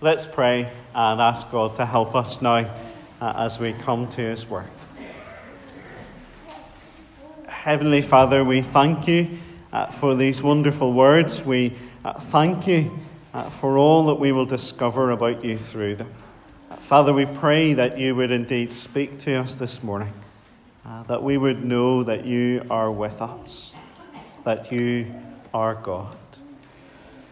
Let's pray and ask God to help us now uh, as we come to His Word. Heavenly Father, we thank you uh, for these wonderful words. We uh, thank you for all that we will discover about you through them. Father, we pray that you would indeed speak to us this morning, that we would know that you are with us, that you are God.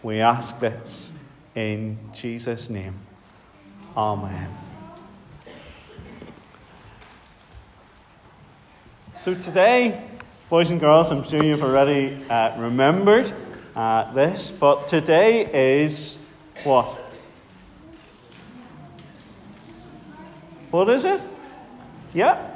We ask this in Jesus' name. Amen. So today, boys and girls, I'm sure you've already uh, remembered uh, this, but today is what? What is it? Yeah.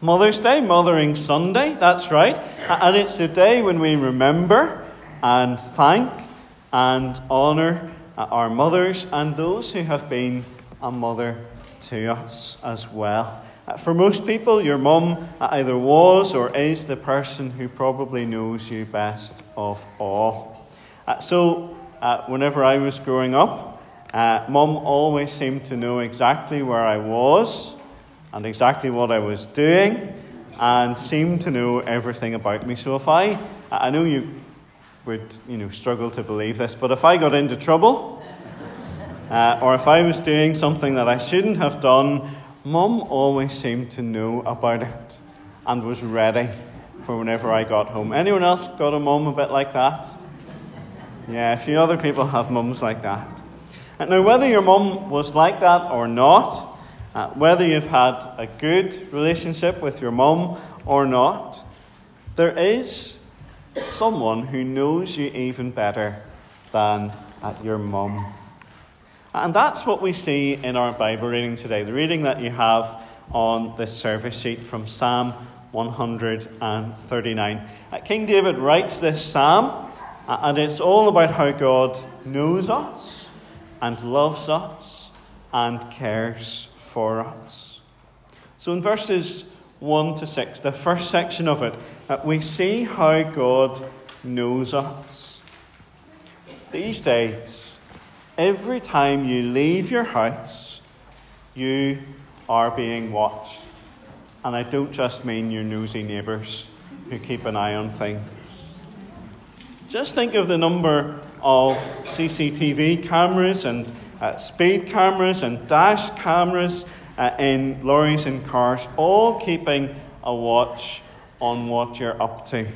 Mother's Day, Mothering Sunday, that's right. And it's a day when we remember and thank and honour our mothers and those who have been a mother to us as well. Uh, for most people, your mum either was or is the person who probably knows you best of all. Uh, so, uh, whenever I was growing up, uh, mum always seemed to know exactly where I was and exactly what I was doing and seemed to know everything about me. So, if I, I know you would you know, struggle to believe this, but if I got into trouble, uh, or if I was doing something that I shouldn't have done, Mum always seemed to know about it and was ready for whenever I got home. Anyone else got a mum a bit like that? Yeah, a few other people have mums like that. And now, whether your mum was like that or not, uh, whether you've had a good relationship with your mum or not, there is someone who knows you even better than your mum. And that's what we see in our Bible reading today, the reading that you have on this service sheet from Psalm 139. Uh, King David writes this psalm, uh, and it's all about how God knows us and loves us and cares for us. So in verses 1 to 6, the first section of it, uh, we see how God knows us. These days, every time you leave your house, you are being watched. And I don't just mean your nosy neighbours who keep an eye on things. Just think of the number of CCTV cameras and uh, speed cameras and dash cameras uh, in lorries and cars, all keeping a watch on what you're up to.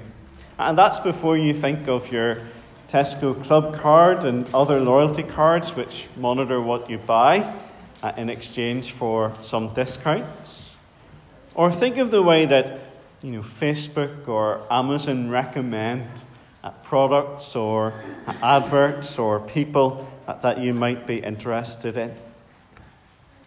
And that's before you think of your Tesco Club card and other loyalty cards which monitor what you buy uh, in exchange for some discounts. Or think of the way that you know, Facebook or Amazon recommend uh, products or uh, adverts or people that you might be interested in.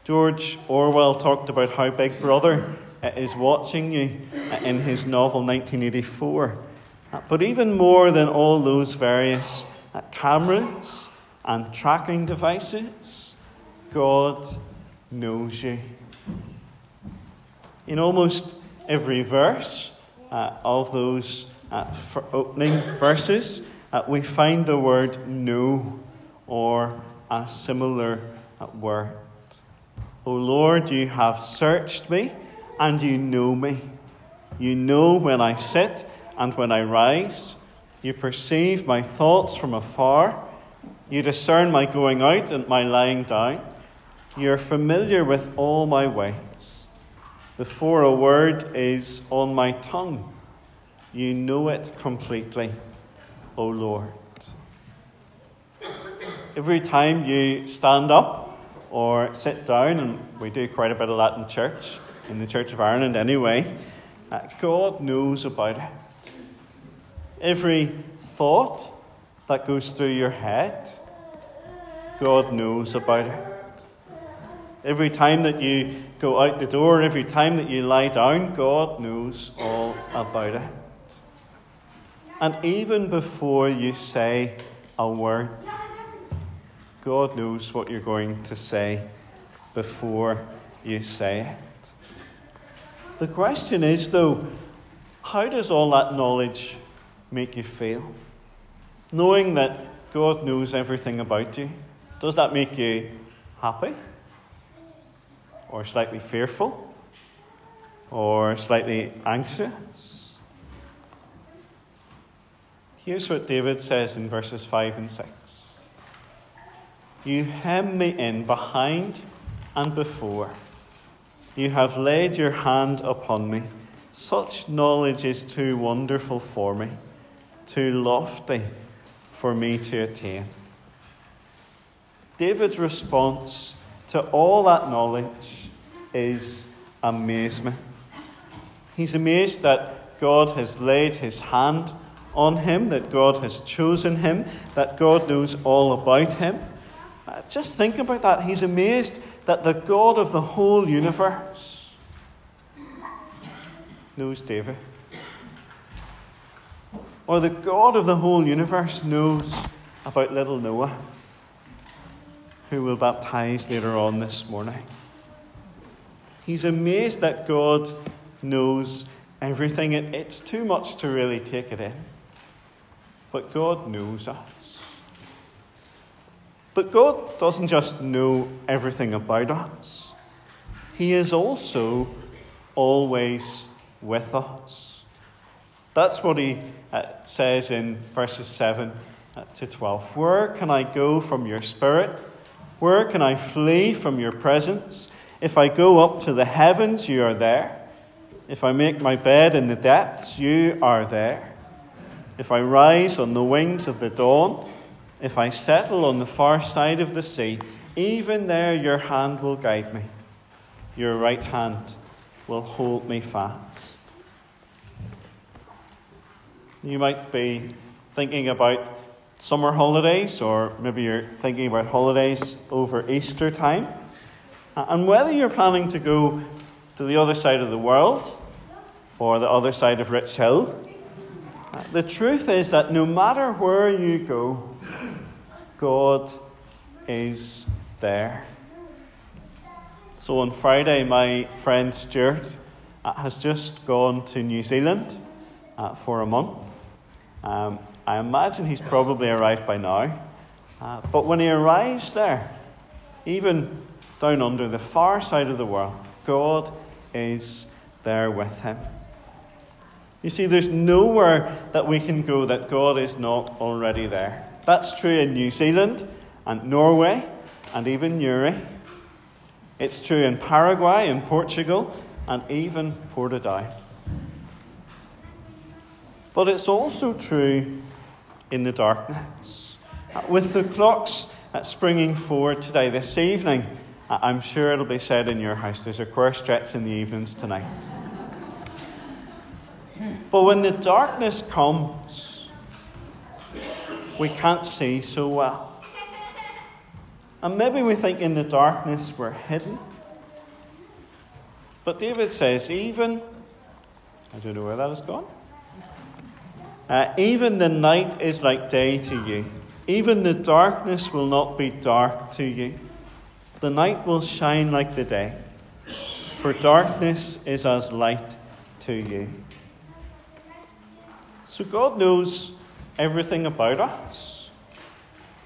George Orwell talked about how Big Brother is watching you uh, in his novel 1984. Uh, but even more than all those various cameras and tracking devices, God knows you. In almost every verse uh, of those uh, opening verses, uh, we find the word know or a similar word. O Lord, you have searched me and you know me. You know when I sit and when I rise. You perceive my thoughts from afar. You discern my going out and my lying down. You are familiar with all my ways. Before a word is on my tongue, you know it completely, O Lord. Every time you stand up or sit down, and we do quite a bit of that in church, in the Church of Ireland anyway, uh, God knows about it. Every thought that goes through your head, God knows about it. Every time that you go out the door, every time that you lie down, God knows all about it. And even before you say a word, God knows what you're going to say before you say it. The question is, though, how does all that knowledge make you feel? Knowing that God knows everything about you, Does that make you happy? Or slightly fearful? Or slightly anxious? Here's what David says in verses 5 and 6 You hem me in behind and before. You have laid your hand upon me. Such knowledge is too wonderful for me, too lofty for me to attain. David's response to all that knowledge is amazement. He's amazed that God has laid his hand on him, that God has chosen him, that God knows all about him. Uh, just think about that. He's amazed that the God of the whole universe knows David. Or the God of the whole universe knows about little Noah who will baptize later on this morning. He's amazed that God knows everything. it's too much to really take it in. But God knows us. But God doesn't just know everything about us, He is also always with us. That's what He uh, says in verses 7 to 12. Where can I go from your spirit? Where can I flee from your presence? If I go up to the heavens, you are there. If I make my bed in the depths, you are there. If I rise on the wings of the dawn, if I settle on the far side of the sea, even there your hand will guide me. Your right hand will hold me fast. You might be thinking about summer holidays, or maybe you're thinking about holidays over Easter time. And whether you're planning to go to the other side of the world or the other side of Richhill, uh, the truth is that no matter where you go, God is there. So on Friday, my friend Stuart uh, has just gone to New Zealand uh, for a month. Um, I imagine he's probably arrived by now. Uh, but when he arrives there, even down under the far side of the world, God is there with him. You see, there's nowhere that we can go that God is not already there. That's true in New Zealand and Norway and even Newry. It's true in Paraguay and Portugal and even Portadown. But it's also true in the darkness. With the clocks uh, springing forward today, this evening, I'm sure it'll be said in your house there's a choir stretch in the evenings tonight. But when the darkness comes, we can't see so well. And maybe we think in the darkness we're hidden. But David says, even, I don't know where that has gone. Uh, even the night is like day to you. Even the darkness will not be dark to you. The night will shine like the day, for darkness is as light to you. So God knows everything about us,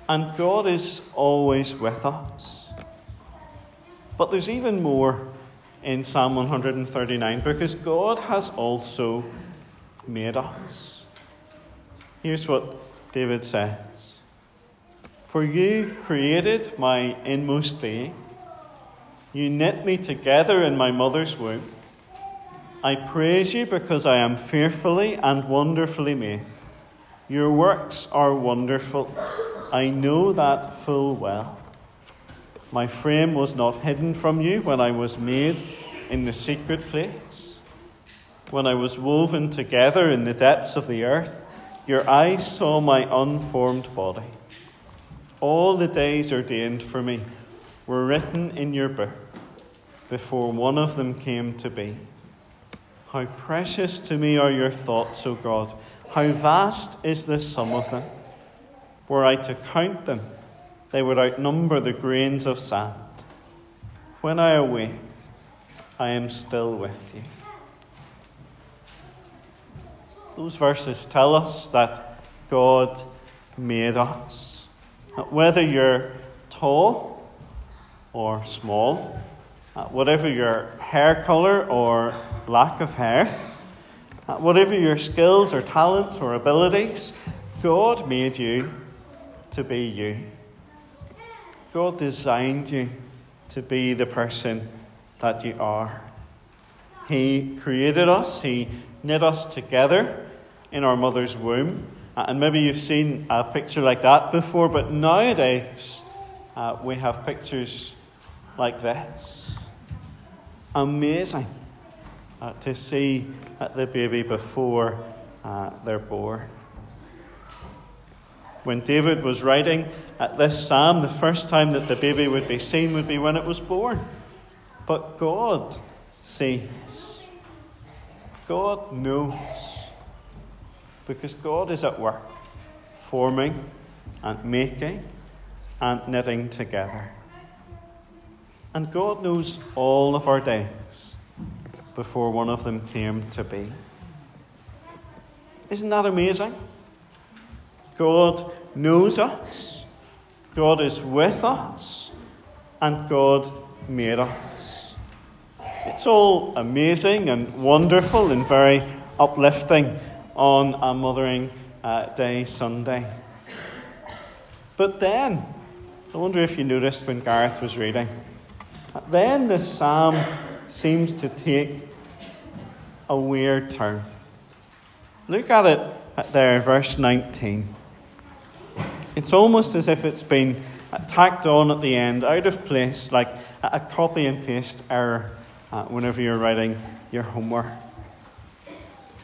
and God is always with us. But there's even more in Psalm 139 because God has also made us. Here's what David says For you created my inmost being, you knit me together in my mother's womb. I praise you because I am fearfully and wonderfully made. Your works are wonderful. I know that full well. My frame was not hidden from you when I was made in the secret place, when I was woven together in the depths of the earth. Your eyes saw my unformed body. All the days ordained for me were written in your book before one of them came to be. How precious to me are your thoughts, O God! How vast is the sum of them! Were I to count them, they would outnumber the grains of sand. When I awake, I am still with you. Those verses tell us that God made us. Whether you're tall or small, uh, whatever your hair color or lack of hair, uh, whatever your skills or talents or abilities, God made you to be you. God designed you to be the person that you are. He created us, He knit us together in our mother's womb. Uh, and maybe you've seen a picture like that before, but nowadays uh, we have pictures like this. Amazing uh, to see uh, the baby before uh, they're born. When David was writing at this psalm, the first time that the baby would be seen would be when it was born. But God sees. God knows. Because God is at work, forming and making and knitting together. And God knows all of our days before one of them came to be. Isn't that amazing? God knows us, God is with us, and God made us. It's all amazing and wonderful and very uplifting on a Mothering uh, Day Sunday. But then, I wonder if you noticed when Gareth was reading, then the psalm seems to take a weird turn. Look at it there, verse 19. It's almost as if it's been tacked on at the end, out of place, like a copy and paste error uh, whenever you're writing your homework.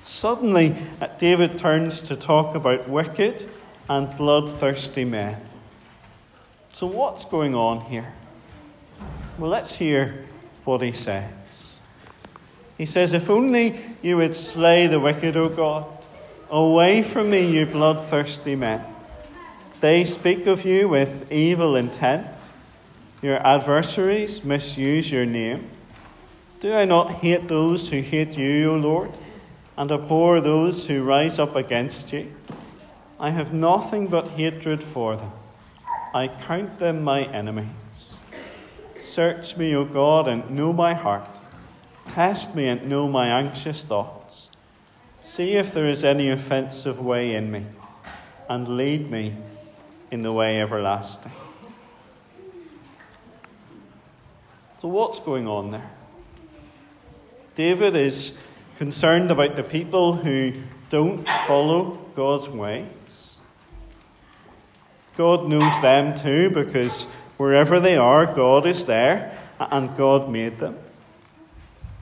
Suddenly, uh, David turns to talk about wicked and bloodthirsty men. So, what's going on here? Well, let's hear what he says. He says, If only you would slay the wicked, O God, away from me, you bloodthirsty men. They speak of you with evil intent. Your adversaries misuse your name. Do I not hate those who hate you, O Lord, and abhor those who rise up against you? I have nothing but hatred for them. I count them my enemies. Search me, O God, and know my heart. Test me and know my anxious thoughts. See if there is any offensive way in me, and lead me in the way everlasting. So, what's going on there? David is concerned about the people who don't follow God's ways. God knows them too because wherever they are, God is there and God made them.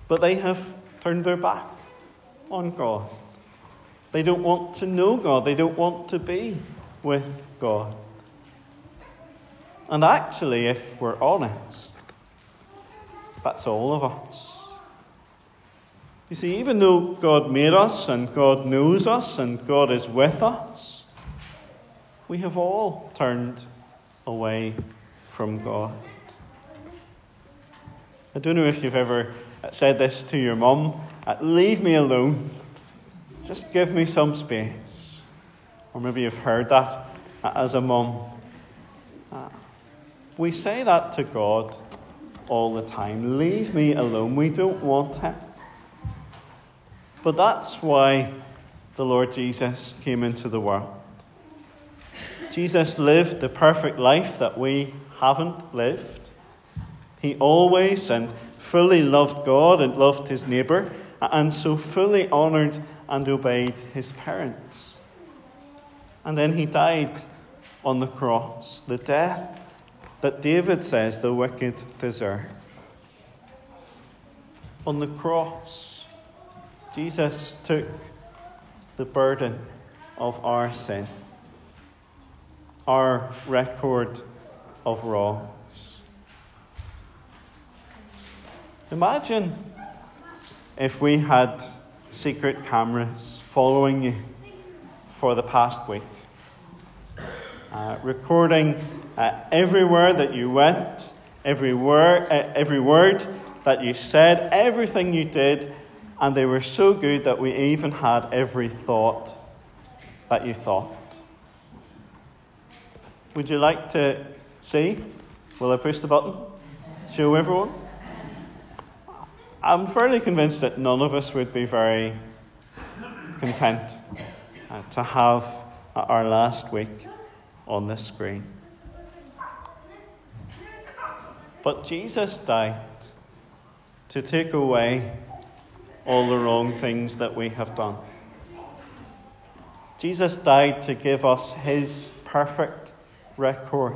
But they have turned their back on God. They don't want to know God, they don't want to be with God. And actually, if we're honest, that's all of us. You see, even though God made us and God knows us and God is with us, we have all turned away from God. I don't know if you've ever said this to your mum uh, leave me alone, just give me some space. Or maybe you've heard that uh, as a mum. Uh, we say that to God all the time leave me alone. We don't want Him. But that's why the Lord Jesus came into the world. Jesus lived the perfect life that we haven't lived. He always and fully loved God and loved his neighbour, and so fully honoured and obeyed his parents. And then he died on the cross, the death that David says the wicked deserve. On the cross, Jesus took the burden of our sin, our record of wrongs. Imagine if we had secret cameras following you for the past week, uh, recording uh, everywhere that you went, every word, uh, every word that you said, everything you did, and they were so good that we even had every thought that you thought. Would you like to See? Will I push the button? Show everyone? I'm fairly convinced that none of us would be very content uh, to have our last week on the screen. But Jesus died to take away all the wrong things that we have done. Jesus died to give us his perfect record,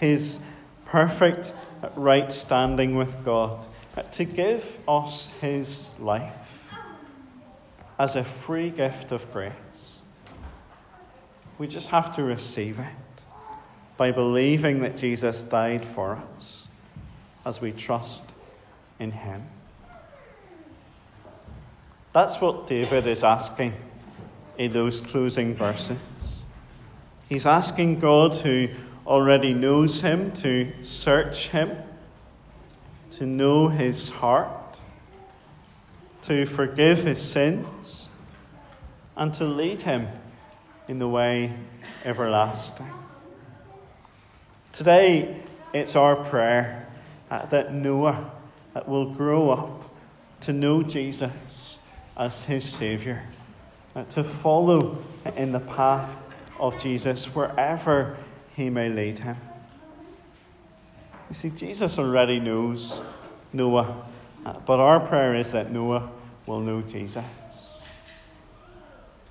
his perfect right standing with God, uh, to give us his life as a free gift of grace. We just have to receive it by believing that Jesus died for us as we trust in him. That's what David is asking in those closing verses. He's asking God, who already knows him, to search him, to know his heart, to forgive his sins, and to lead him in the way everlasting. Today, it's our prayer that Noah uh, will grow up to know Jesus as his Saviour to follow in the path of Jesus wherever he may lead him. You see, Jesus already knows Noah, uh, but our prayer is that Noah will know Jesus.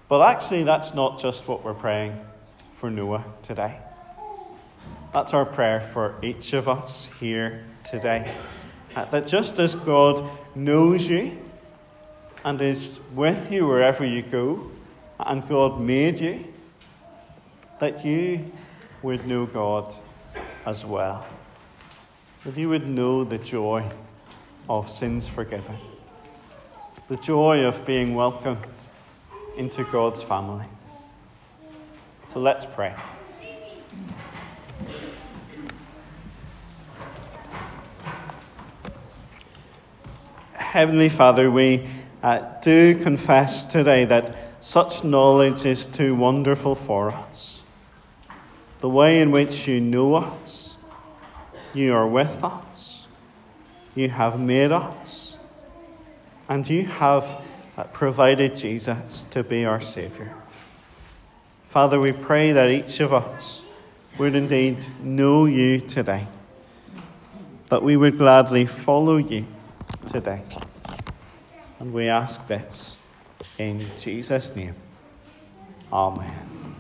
But actually, that's not just what we're praying for Noah today. That's our prayer for each of us here today. Uh, that just as God knows you and is with you wherever you go, and God made you, that you would know God as well. That you would know the joy of sins forgiven, the joy of being welcomed into God's family. So let's pray. Heavenly Father, we uh, do confess today that such knowledge is too wonderful for us. The way in which you know us, you are with us, you have made us, and you have uh, provided Jesus to be our Saviour. Father, we pray that each of us would indeed know you today, that we would gladly follow you today. And we ask this in Jesus' name. Amen.